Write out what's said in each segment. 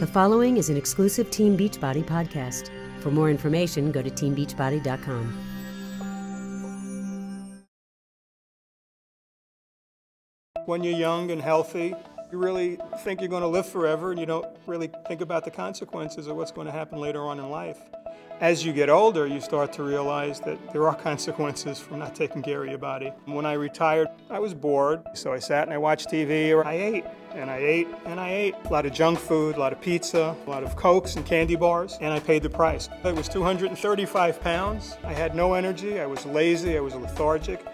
The following is an exclusive Team Beachbody podcast. For more information, go to teambeachbody.com. When you're young and healthy, you really think you're going to live forever and you don't really think about the consequences of what's going to happen later on in life. As you get older, you start to realize that there are consequences from not taking care of your body. When I retired, I was bored, so I sat and I watched TV or I ate and I ate and I ate. A lot of junk food, a lot of pizza, a lot of Cokes and candy bars, and I paid the price. It was 235 pounds. I had no energy, I was lazy, I was lethargic,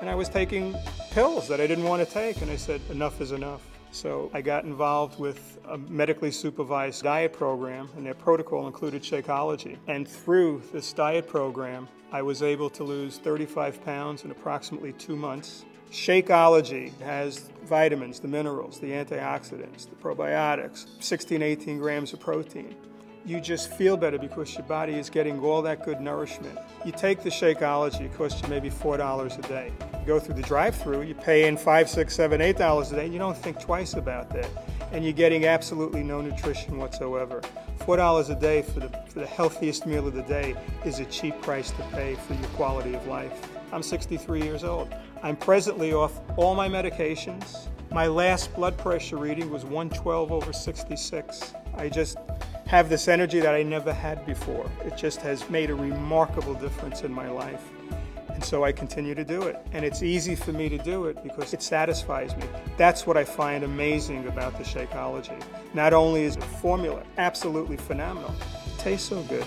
and I was taking pills that I didn't want to take, and I said, enough is enough. So I got involved with a medically supervised diet program, and their protocol included Shakeology. And through this diet program, I was able to lose 35 pounds in approximately two months. Shakeology has vitamins, the minerals, the antioxidants, the probiotics, 16, 18 grams of protein you just feel better because your body is getting all that good nourishment. You take the Shakeology, it costs you maybe $4 a day. You go through the drive through you pay in five, six, seven, eight dollars a day, you don't think twice about that. And you're getting absolutely no nutrition whatsoever. $4 a day for the, for the healthiest meal of the day is a cheap price to pay for your quality of life. I'm 63 years old. I'm presently off all my medications. My last blood pressure reading was 112 over 66. I just have this energy that I never had before. It just has made a remarkable difference in my life. And so I continue to do it. And it's easy for me to do it because it satisfies me. That's what I find amazing about the Shakeology. Not only is the formula absolutely phenomenal, it tastes so good.